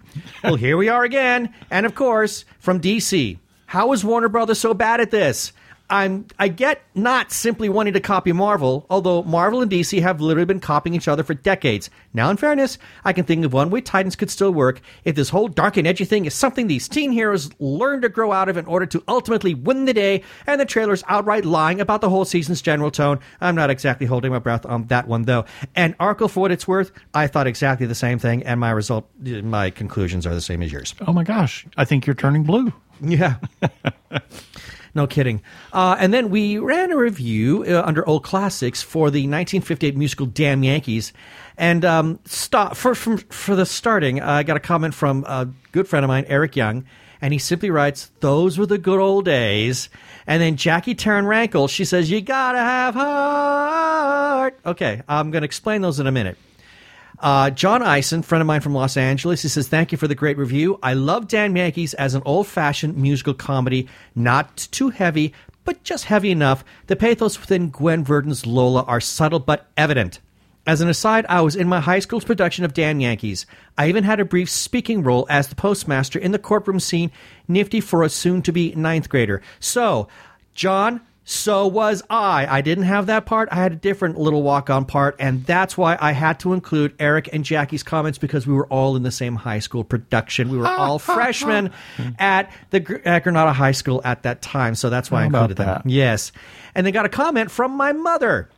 well, here we are again, and of course, from DC. How is Warner Brothers so bad at this? I'm I get not simply wanting to copy Marvel, although Marvel and DC have literally been copying each other for decades. Now, in fairness, I can think of one way Titans could still work if this whole dark and edgy thing is something these teen heroes learn to grow out of in order to ultimately win the day, and the trailer's outright lying about the whole season's general tone. I'm not exactly holding my breath on that one though. And Arkle, for what it's worth, I thought exactly the same thing, and my result, my conclusions are the same as yours. Oh my gosh, I think you're turning blue. Yeah. *laughs* no kidding. Uh, and then we ran a review uh, under Old Classics for the 1958 musical Damn Yankees. And um, stop for, from, for the starting, I got a comment from a good friend of mine, Eric Young, and he simply writes, Those were the good old days. And then Jackie Taryn Rankle, she says, You gotta have heart. Okay, I'm going to explain those in a minute. Uh, John Eisen, friend of mine from Los Angeles, he says, Thank you for the great review. I love Damn Yankees as an old fashioned musical comedy, not too heavy, but just heavy enough. The pathos within Gwen Verdon's Lola are subtle but evident. As an aside, I was in my high school's production of Damn Yankees. I even had a brief speaking role as the postmaster in the courtroom scene, nifty for a soon to be ninth grader. So, John, so was I. I didn't have that part. I had a different little walk on part, and that's why I had to include Eric and Jackie's comments because we were all in the same high school production. We were all *laughs* freshmen at the at Granada High School at that time, so that's why I How about included them. that? Yes. And they got a comment from my mother.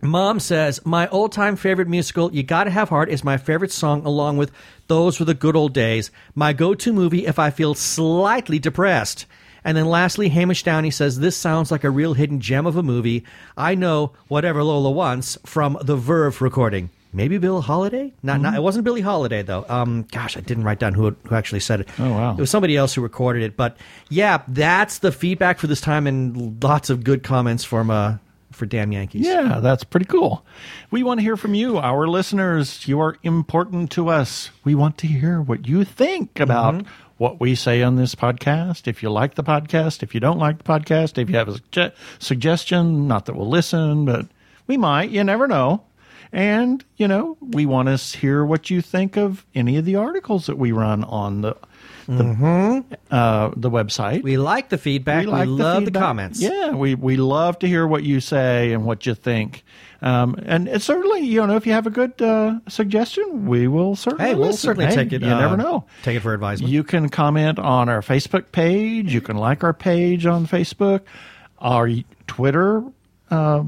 Mom says, My old time favorite musical, You Gotta Have Heart, is my favorite song, along with Those Were the Good Old Days. My go to movie if I feel slightly depressed. And then lastly, Hamish Downey says, This sounds like a real hidden gem of a movie. I know whatever Lola wants from the Verve recording. Maybe Bill Holiday? Not, not, it wasn't Billie Holiday though. Um, gosh, I didn't write down who who actually said it. Oh, wow. It was somebody else who recorded it. But yeah, that's the feedback for this time, and lots of good comments from uh for Damn Yankees. Yeah, that's pretty cool. We want to hear from you, our listeners. You are important to us. We want to hear what you think about what we say on this podcast. If you like the podcast, if you don't like the podcast, if you have a sugge- suggestion, not that we'll listen, but we might, you never know. And, you know, we want to hear what you think of any of the articles that we run on the the, uh, the website. We like the feedback. We, like love the, feedback. comments. Yeah, we we love to hear what you say and what you think. Um, and it's certainly, you know, if you have a good uh, suggestion, we will certainly. Hey, we'll listen. certainly Hey, take it. You uh, never know. Take it for advisement. You can comment on our Facebook page. You can like our page on Facebook, our Twitter uh,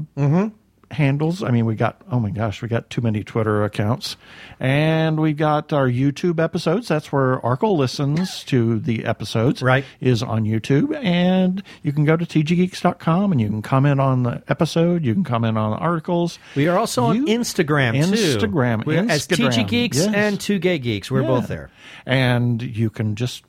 handles. I mean, we got oh my gosh, we got too many Twitter accounts, and we got our YouTube episodes. That's where Arkle listens to the episodes. Right. is on YouTube, and you can go to tggeeks.com and you can comment on the episode. You can comment on the articles. we are also on You- Instagram too. Instagram, We're as TG Geeks yes. and Two Gay Geeks. We're Yeah. both there. And you can just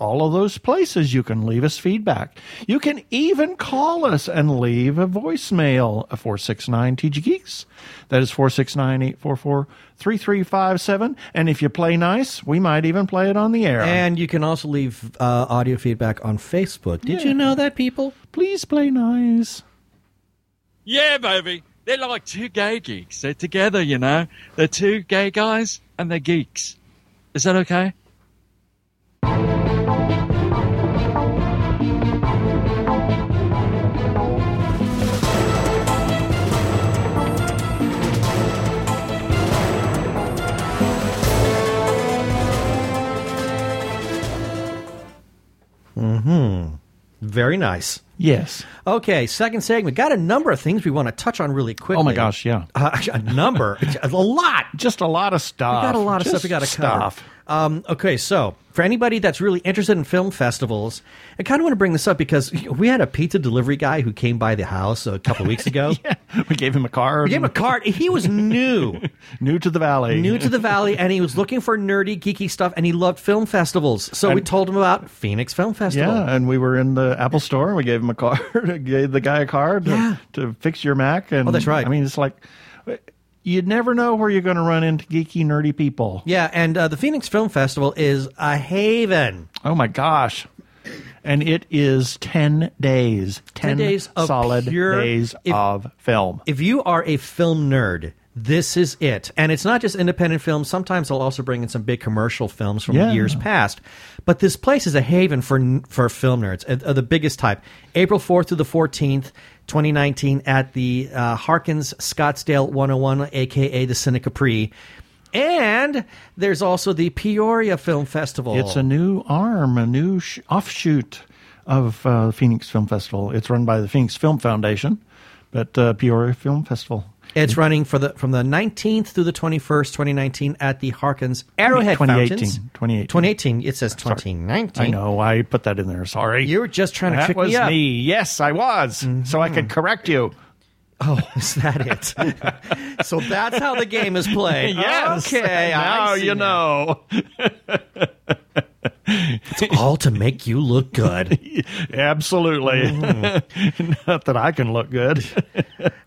all of those places you can leave us feedback. You can even call us and leave a voicemail at 469 TG Geeks. That is 469 844 3357. And if you play nice, we might even play it on the air. And you can also leave uh, audio feedback on Facebook. Did Yeah. you know that, people? please play nice. Yeah, baby. They're like two gay geeks. They're together, you know. They're two gay guys and they're geeks. Is that okay? Very nice. Yes. Okay, second segment. Got a number of things we want to touch on really quickly. Oh my gosh, yeah. Uh, *laughs* a number, *laughs* a lot. Just a lot of stuff. We got a lot of Just stuff we got to stuff. cover. Um, okay, so for anybody that's really interested in film festivals, I kind of want to bring this up because we had a pizza delivery guy who came by the house a couple weeks ago. *laughs* Yeah, we gave him a card. We gave him a *laughs* card. He was new, *laughs* New to the valley. new to the valley, and he was looking for nerdy, geeky stuff, and he loved film festivals. So we told him about Phoenix Film Festival. Yeah, and we were in the Apple store. and We gave him a card. gave the guy a card to, Yeah. to fix your Mac. And Oh, that's right. I mean, it's like you'd never know where you're going to run into geeky, nerdy people. Yeah, and uh, the Phoenix Film Festival is a haven. Oh my gosh! And it is ten days, ten, days of solid pure- days if- of film. If you are a film nerd, this is it. And it's not just independent films. Sometimes they'll also bring in some big commercial films from Yeah. years past. But this place is a haven for for film nerds uh, of the biggest type. April 4th through the 14th, 2019, at the uh, Harkins Scottsdale 101, aka the Cine Capri. And there's also the Peoria Film Festival. It's a new arm, a new sh- offshoot of uh, the Phoenix Film Festival. It's run by the Phoenix Film Foundation, but uh, Peoria Film Festival. It's running for the from the 19th through the 21st, 2019, at the Harkins Arrowhead 2018, Fountains. 2018. 2018. It says 2019. I know. I put that in there. Sorry. You were just trying to that trick was me. Yes, I was. So I could mm-hmm. correct you. Oh, *laughs* is that it? *laughs* so that's how the game is played. Yes. Okay. Now you now. *laughs* know. All to make you look good. *laughs* Absolutely. Mm-hmm. *laughs* Not that I can look good.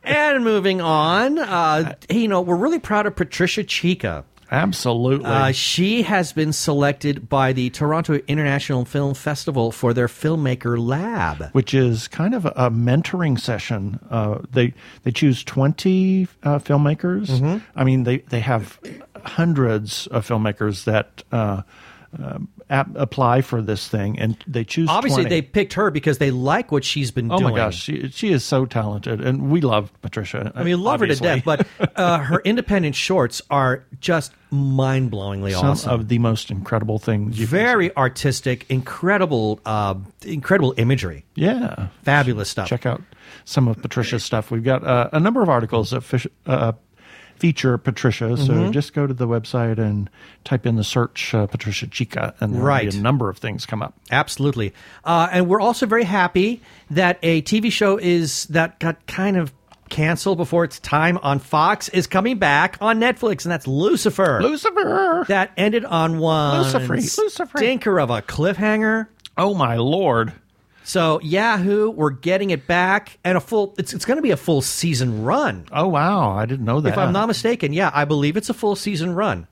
and moving on, uh, you know, we're really proud of Patricia Chica. Absolutely. Uh, she has been selected by the Toronto International Film Festival for their filmmaker lab. which is kind of a, a mentoring session. Uh, they they choose twenty uh, filmmakers. Mm-hmm. I mean, they they have hundreds of filmmakers that uh, um, ap- apply for this thing, and they choose. Obviously, 20. they picked her because they like what she's been doing. Oh doing. my gosh, she, she is so talented, and we love Patricia. I mean, love her to death, but uh, her independent shorts are just mind blowingly some awesome. of the most incredible things. Very artistic, incredible, uh, incredible imagery, yeah. fabulous stuff. check out some of Patricia's stuff. We've got uh, a number of articles that fish, uh, feature Patricia. So Mm-hmm. just go to the website and type in the search uh, Patricia Chica, and there'll Right. be a number of things come up. Absolutely. Uh, and we're also very happy that a TV show is that got kind of canceled before its time on Fox is coming back on Netflix, and that's Lucifer. Lucifer. that ended on one Lucifer, Lucifer. stinker of a cliffhanger. Oh my lord! So Yahoo, we're getting it back, and a full. It's it's going to be a full season run, Oh wow! I didn't know that. if I'm not mistaken. Yeah, I believe it's a full season run.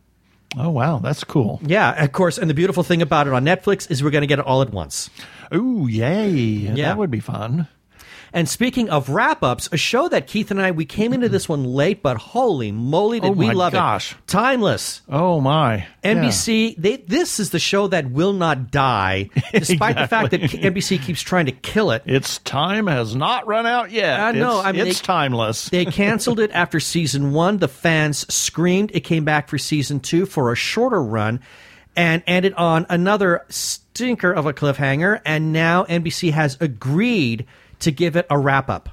Oh wow, that's cool. Yeah, of course. And the beautiful thing about it on Netflix is we're going to get it all at once. Ooh, yay! Yeah. That would be fun. And speaking of wrap ups, a show that Keith and I we came into this one late, but holy moly, did Oh we my love gosh. it! Timeless. Oh my! NBC, they, this is the show that will not die, *laughs* despite the fact that NBC keeps trying to kill it. Its time has not run out yet. I know, It's, I mean, it's they- timeless. They canceled it after season one. The fans screamed. It came back for season two for a shorter run and ended on another stinker of a cliffhanger. And now NBC has agreed to give it a wrap up.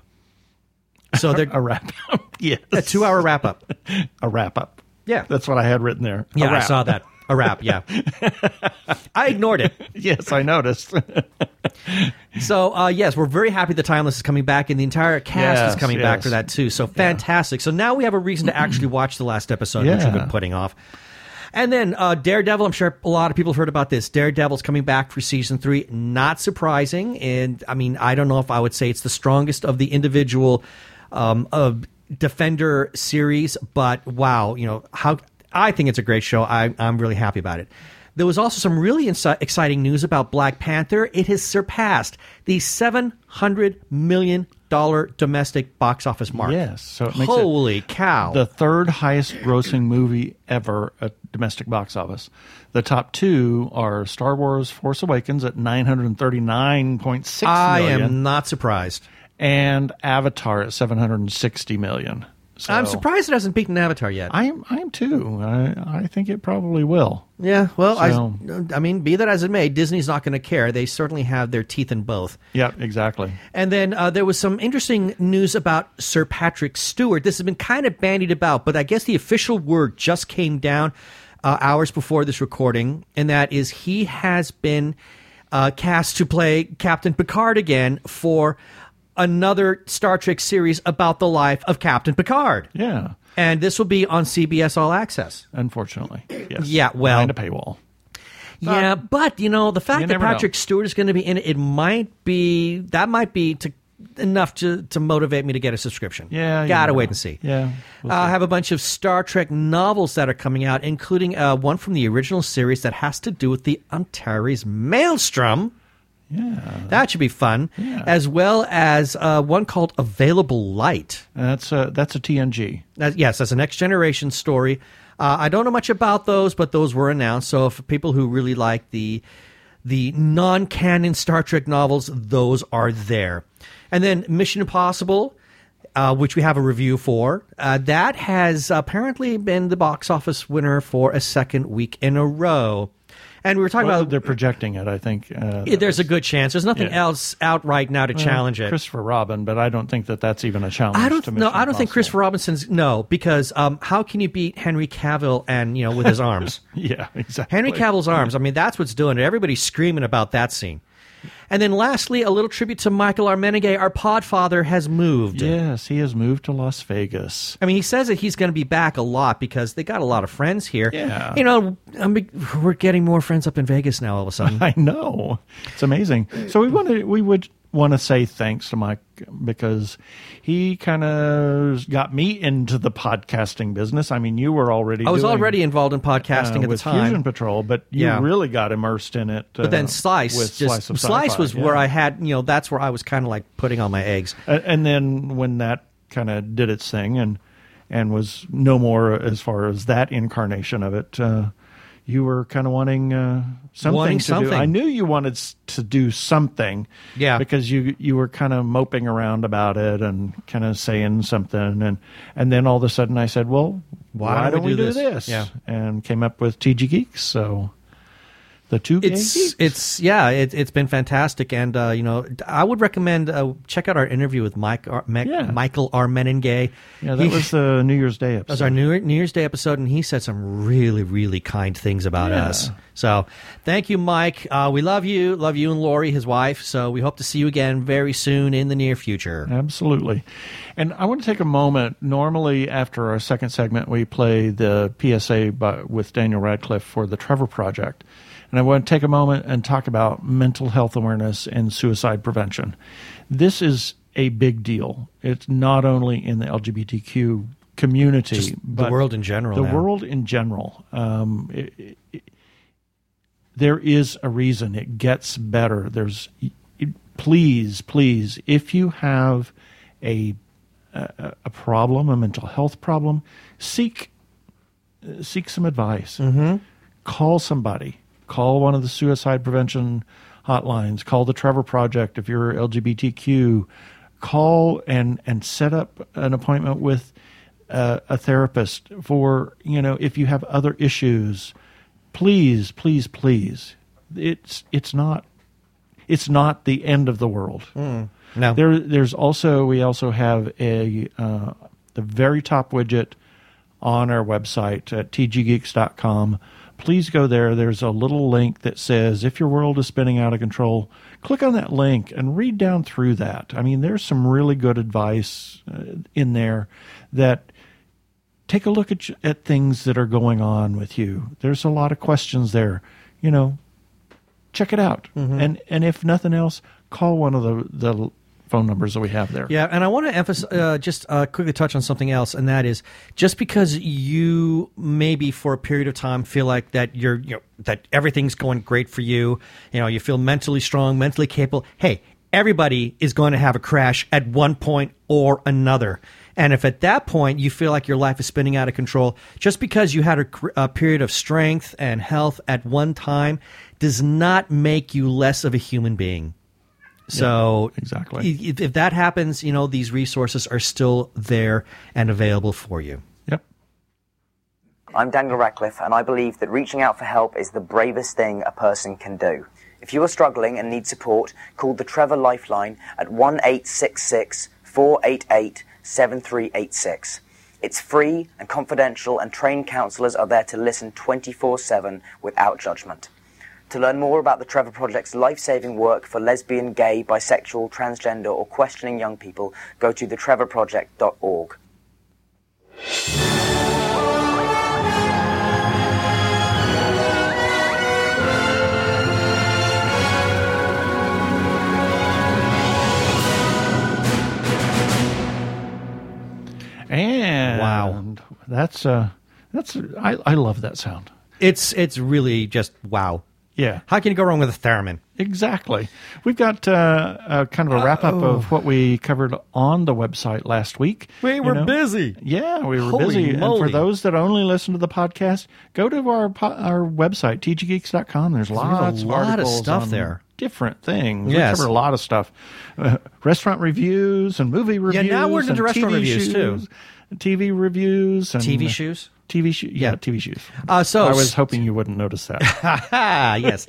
So *laughs* they're a wrap up. *laughs* yes. a two hour wrap up. *laughs* A wrap up. Yeah. That's what I had written there. A Yeah, I saw that. A wrap, yeah. I ignored it. Yes, I noticed. So, uh, yes, we're very happy the Timeless is coming back, and the entire cast Yes, is coming back for that too. So fantastic. So now we have a reason to actually watch the last episode, which we've been putting off. And then uh, Daredevil, I'm sure a lot of people have heard about this. Daredevil's coming back for season three. Not surprising. And I mean, I don't know if I would say it's the strongest of the individual um, of Defender series, but wow, you know, how I think it's a great show. I, I'm really happy about it. There was also some really insi- exciting news about Black Panther. It has surpassed the $700 million domestic box office mark. Yes, so it makes it Holy cow. the third highest grossing movie ever at domestic box office. The top two are Star Wars Force Awakens at 939.6 I million am not surprised. and Avatar at 760 million. So I'm surprised it hasn't beaten Avatar yet. I am I am too. I, I think it probably will. yeah, well, So- I, I mean, be that as it may, Disney's not going to care. They certainly have their teeth in both. Yeah, exactly. And then uh, there was some interesting news about Sir Patrick Stewart. This has been kind of bandied about, but I guess the official word just came down uh, hours before this recording, and that is he has been uh, cast to play Captain Picard again for another Star Trek series about the life of Captain Picard. Yeah. And this will be on CBS All Access. Unfortunately. Yes. Yeah, well- behind a paywall. Yeah, but you know the fact that never know. Patrick Stewart is going to be in it, it might be that might be to, enough to to motivate me to get a subscription. Yeah, gotta wait and see. Yeah, we'll Uh, I see. have a bunch of Star Trek novels that are coming out, including uh, one from the original series that has to do with the Antares Maelstrom. Yeah. That should be fun, as well as uh, one called Available Light. That's a, that's a TNG. That, yes, that's a next generation story. Uh, I don't know much about those, but those were announced. So for people who really like the the non canon Star Trek novels, those are there. And then Mission Impossible, uh, which we have a review for, uh, that has apparently been the box office winner for a second week in a row. And we were talking Well, about they're projecting it, I think. Uh, yeah, there's a good chance. There's nothing Yeah. else out right now to challenge it. Christopher Robin, but I don't think that that's even a challenge. I don't to no, Mission I don't think Christopher Robinson's no because um, how can you beat Henry Cavill and you know with his *laughs* arms? Yeah, exactly. Henry Cavill's arms. I mean, that's what's doing it. Everybody's screaming about that scene. And then lastly, a little tribute to Michael Armenegay. Our podfather has moved. Yes, he has moved to Las Vegas. I mean, he says that he's going to be back a lot because they got a lot of friends here. Yeah. You know, I mean, we're getting more friends up in Vegas now all of a sudden. *laughs* I know. It's amazing. So we want to we would want to say thanks to Mike because he kind of got me into the podcasting business. I mean, you were already I was doing, already involved in uh, podcasting at with the time. Fusion Patrol, but you Yeah. really got immersed in it. but then Slice, just Slice, Slice was yeah. where I had, you know, that's where I was kind of like putting all my eggs. A- and then when that kind of did its thing and and was no more as far as that incarnation of it uh, you were kind of wanting uh, something Wanting to something. do i knew you wanted to do something Yeah. because you you were kind of moping around about it and kind of saying something and and then all of a sudden i said well why, don't we do this, Yeah. and came up with tg geeks so the two It's geeks. it's yeah, it, it's been fantastic, and uh, you know, I would recommend uh, check out our interview with Mike Ar- Mac- Yeah. Michael Armenengay. yeah that He- was the new year's day episode That was our New, New Year's Day episode, and he said some really, really kind things about Yeah. us. So, thank you, Mike. Uh, we love you, love you and Lori, his wife. So, we hope to see you again very soon in the near future. Absolutely. And I want to take a moment. Normally, after our second segment, we play the PSA by, with Daniel Radcliffe for the Trevor Project. And I want to take a moment and talk about mental health awareness and suicide prevention. This is a big deal. It's not only in the LGBTQ community, Just the world in general The now. world in general. Um, it, it- there is a reason it gets better. There's please, please, if you have a a, a problem, a mental health problem, seek seek some advice. Mm-hmm. Call somebody. Call one of the suicide prevention hotlines. Call the Trevor Project if you're LGBTQ. Call and and set up an appointment with uh, a therapist for you know if you have other issues. Please, please, please. It's it's not it's not the end of the world. No. There, there's also we also have a uh, the very top widget on our website at tggeeks.com. Please go there. There's a little link that says if your world is spinning out of control, click on that link and read down through that. I mean, there's some really good advice uh, in there that take a look at at things that are going on with you. There's a lot of questions there. You know, check it out. And and if nothing else, call one of the the phone numbers that we have there. Yeah, and I want to emphasize, uh, just uh, quickly touch on something else, and that is just because you maybe for a period of time feel like that you're, you know, that everything's going great for you, you know, you feel mentally strong, mentally capable. Hey, everybody is going to have a crash at one point or another. And if at that point you feel like your life is spinning out of control, just because you had a, a period of strength and health at one time does not make you less of a human being. So exactly. If, if that happens, you know these resources are still there and available for you. Yep. I'm Daniel Radcliffe, and I believe that reaching out for help is the bravest thing a person can do. If you are struggling and need support, call the Trevor Lifeline at 1 866 488 7386. It's free and confidential, and trained counselors are there to listen 24 7 without judgment. To learn more about the Trevor Project's life saving work for lesbian, gay, bisexual, transgender, or questioning young people, go to thetrevorproject.org. And Wow. that's uh that's I I love that sound. It's it's really just wow. Yeah. How can you go wrong with a theremin? Exactly. We've got uh, a kind of a wrap up of what we covered on the website last week. We You were know? busy. Yeah, we were Holy busy. And for those that only listen to the podcast, go to our po- our website tggeeks.com. There's lots a of lot of stuff on there. Different things. Yes. We cover a lot of stuff. Uh, restaurant reviews and movie reviews. Yeah, now we're into restaurant TV reviews, too. TV reviews and TV shoes? TV shoes. Yeah, Yeah. TV shoes. Uh, so I was hoping you wouldn't notice that. *laughs* Yes.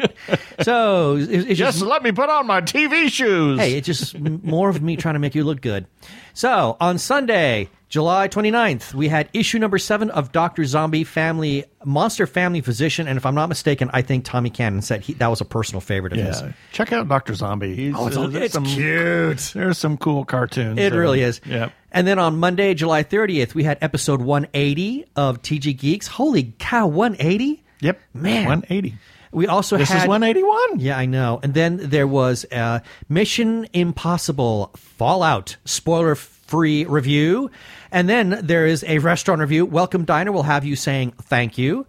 So it- it's Just just let me put on my TV shoes. Hey, it's just more of me trying to make you look good. So, on Sunday, July 29th, we had issue number seven of Dr. Zombie Family, Monster Family Physician. And if I'm not mistaken, I think Tommy Cannon said he, that was a personal favorite of his. Check out Doctor Zombie. He's, Oh, it's, uh, it's some, cute. There's some cool cartoons. It really is. Yeah. And then on Monday, July 30th, we had episode 180 of TG Geeks. Holy cow, 180? Yep. Man. 180. We also This had is 181. Yeah, I know. And then there was uh, Mission Impossible Fallout spoiler free review. And then there is a restaurant review. Welcome Diner will have you saying thank you.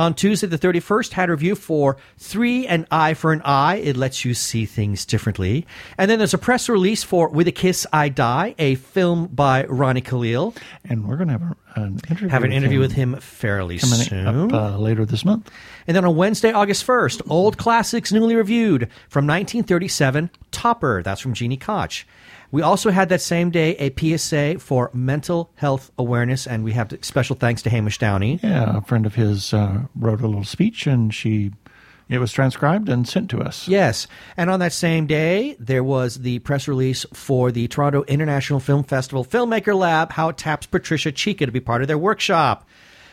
On Tuesday the 31st, had a review for Three and Eye for an Eye. It lets you see things differently. And then there's a press release for With a Kiss I Die, a film by Ronnie Khalil. And we're going to have an interview. Have an with interview him with him fairly soon. up uh, later this month. And then on Wednesday, August 1st, Old Classics Newly Reviewed from 1937, Topper. That's from Jeannie Koch. We also had that same day a PSA for mental health awareness, and we have special thanks to Hamish Downey. Yeah, a friend of his uh, wrote a little speech, and she it was transcribed and sent to us. Yes. And on that same day, there was the press release for the Toronto International Film Festival Filmmaker Lab, how it taps Patricia Chica to be part of their workshop.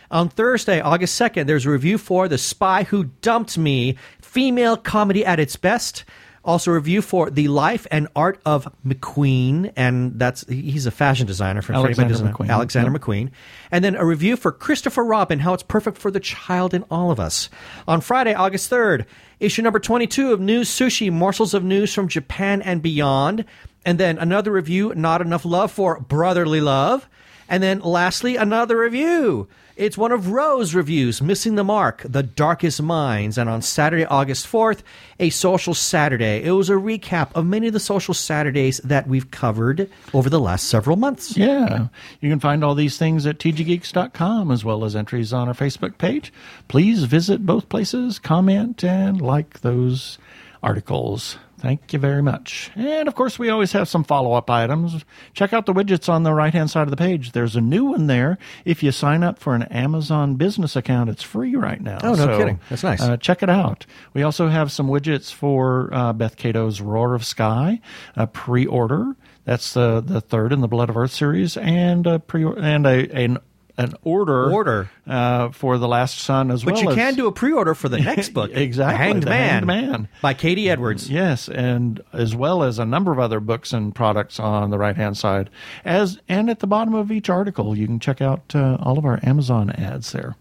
On Thursday, August 2nd, there's a review for The Spy Who Dumped Me, female comedy at its best. Also, a review for The Life and Art of McQueen, and that's he's a fashion designer for Alexander. McQueen. Alexander Yep. McQueen. And then a review for Christopher Robin, how it's perfect for the child in all of us. On Friday, August 3rd, issue number 22 of News Sushi, Morsels of News from Japan and Beyond. And then another review, Not Enough Love for Brotherly Love. And then lastly, another review. It's one of Rose's reviews, Missing the Mark, The Darkest Minds. And on Saturday, August 4th, a Social Saturday. It was a recap of many of the social Saturdays that we've covered over the last several months. Yeah. You can find all these things at tggeeks.com as well as entries on our Facebook page. Please visit both places, comment, and like those articles. Thank you very much. And of course, we always have some follow up items. Check out the widgets on the right hand side of the page. There's a new one there. If you sign up for an Amazon business account, it's free right now. Oh, no kidding. That's nice. Uh, check it out. We also have some widgets for uh, Beth Cato's Roar of Sky, a pre-order. That's the the third in the Blood of Earth series, and a pre and a an an order Order. uh, for the Last Sun as But well. But you as, can do a pre-order for the next *laughs* book, Exactly, Hanged Man, Hanged Man. by K.D. Edwards. Yes, and as well as a number of other books and products on the right hand side. As and at the bottom of each article, you can check out uh, all of our Amazon ads there.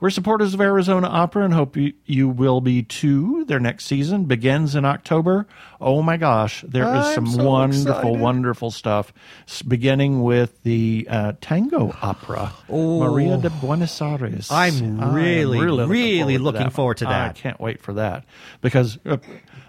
We're supporters of Arizona Opera and hope you, you will be too. Their next season begins in October. Oh my gosh, there is I'm some so wonderful, excited. wonderful stuff. Beginning with the uh, tango opera, Maria de Buenos Aires. I'm really, really looking that. forward to that. I can't wait for that because a,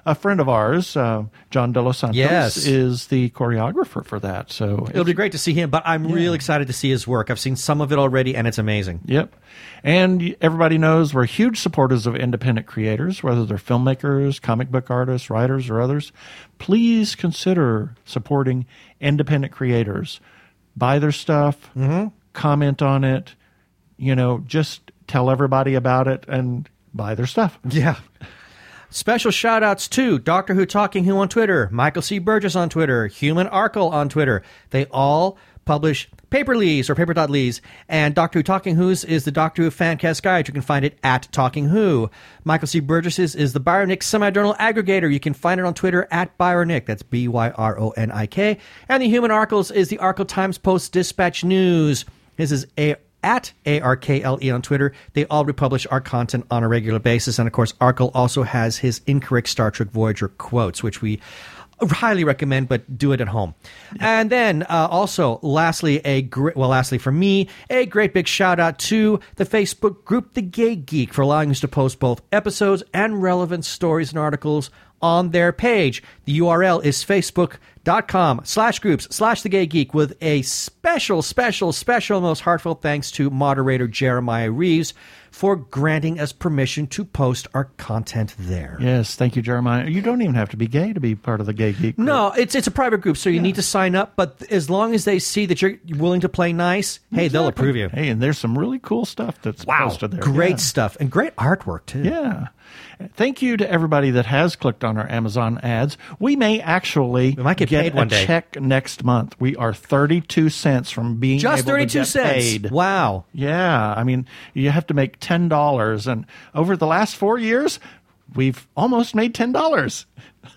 a friend of ours, uh, John De Los Santos, Yes. is the choreographer for that. So It'll be great to see him, but I'm really excited to see his work. I've seen some of it already, and it's amazing. Yep. And everybody knows we're huge supporters of independent creators, whether they're filmmakers, comic book artists, writers, or others. Please consider supporting independent creators. Buy their stuff, mm-hmm. comment on it, you know, just tell everybody about it and buy their stuff. Yeah. Special shout outs to Doctor Who Talking Who on Twitter, Michael C. Burgess on Twitter, Human Arkle on Twitter. They all publish Paperlees or Paper.lees. And Doctor Who Talking Who's is the Doctor Who Fancast Guide. You can find it at Talking Who. Michael C. Burgess's is the Byronic Semi-Journal Aggregator. You can find it on Twitter at Byronik. That's B-Y-R-O-N-I-K. And the Human Arkles is the Arkle Times Post Dispatch News. This is a at ARKLE on Twitter. They all republish our content on a regular basis. And of course, Arkle also has his incorrect Star Trek Voyager quotes, which we highly recommend, but do it at home. And then uh, also, lastly, a great well, lastly for me, a great big shout out to the Facebook group The Gay Geek for allowing us to post both episodes and relevant stories and articles on their page. The URL is facebook.com slash groups slash the gay geek with a special, special, special, most heartfelt thanks to moderator Jeremiah Reeves for granting us permission to post our content there. Yes, thank you, Jeremiah. You don't even have to be gay to be part of the Gay Geek. Group. No, it's it's a private group, so you need to sign up. But as long as they see that you're willing to play nice, hey, they'll approve you. Hey, and there's some really cool stuff that's Wow, posted there. great Yeah. stuff and great artwork too. Yeah. Thank you to everybody that has clicked on our Amazon ads. We may actually We might get paid one a day. check next month. We are 32 cents from being Just able to thirty two get cents. paid. Wow. Yeah, I mean, you have to make ten dollars, and over the last four years, we've almost made ten dollars.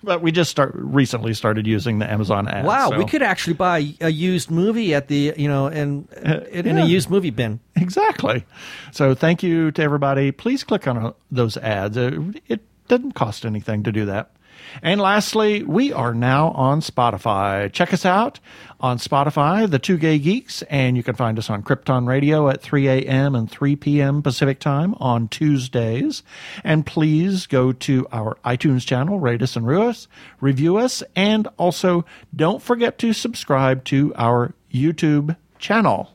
But we just start recently started using the Amazon ads. Wow, so- we could actually buy a used movie at the you know in in yeah. a used movie bin. exactly. So thank you to everybody. Please click on uh, those ads. Uh, It doesn't cost anything to do that. And lastly, we are now on Spotify. Check us out on Spotify, The Two Gay Geeks, and you can find us on Krypton Radio at 3 a.m. and 3 p.m. Pacific Time on Tuesdays. And please go to our iTunes channel, rate us and review us, review us, and also don't forget to subscribe to our YouTube channel.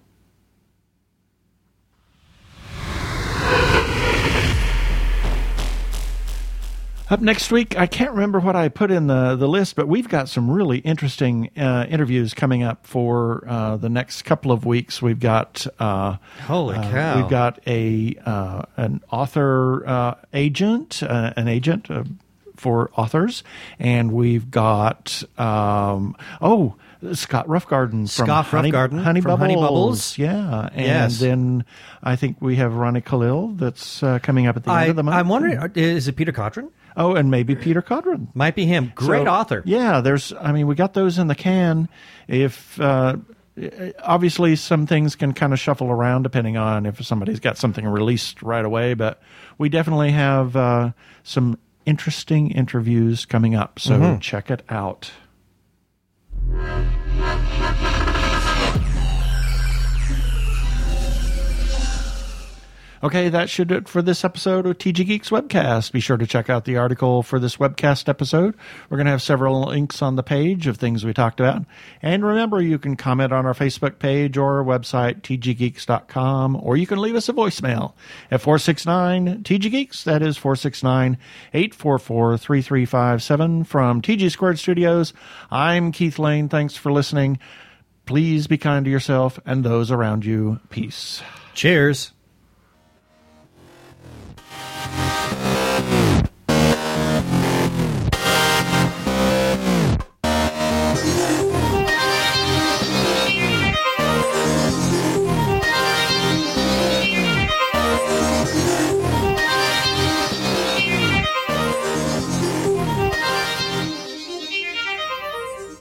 Up next week, I can't remember what I put in the, the list, but we've got some really interesting uh, interviews coming up for uh, the next couple of weeks. We've got uh, Holy uh, cow. We've got a uh, an author uh, agent, uh, an agent uh, for authors, and we've got um, oh Scott Roughgarden from Scott Honey, Roughgarden Honey from Bubbles. Honey Bubbles. yeah, and Yes. then I think we have Ronnie Khalil that's uh, coming up at the I, end of the month. I'm wondering, is it Peter Cotron? Oh, and maybe Peter Codron. Might be him. Great So, author. Yeah, there's. I mean, we got those in the can. If uh, obviously some things can kind of shuffle around depending on if somebody's got something released right away, but we definitely have uh, some interesting interviews coming up. So Mm-hmm. check it out. Okay, that should do it for this episode of TG Geeks Webcast. Be sure to check out the article for this webcast episode. We're going to have several links on the page of things we talked about. And remember, you can comment on our Facebook page or our website, tggeeks.com, or you can leave us a voicemail at 469 TG Geeks. That is 469 844 3357 from TG Squared Studios. I'm Keith Lane. Thanks for listening. Please be kind to yourself and those around you. Peace. Cheers. you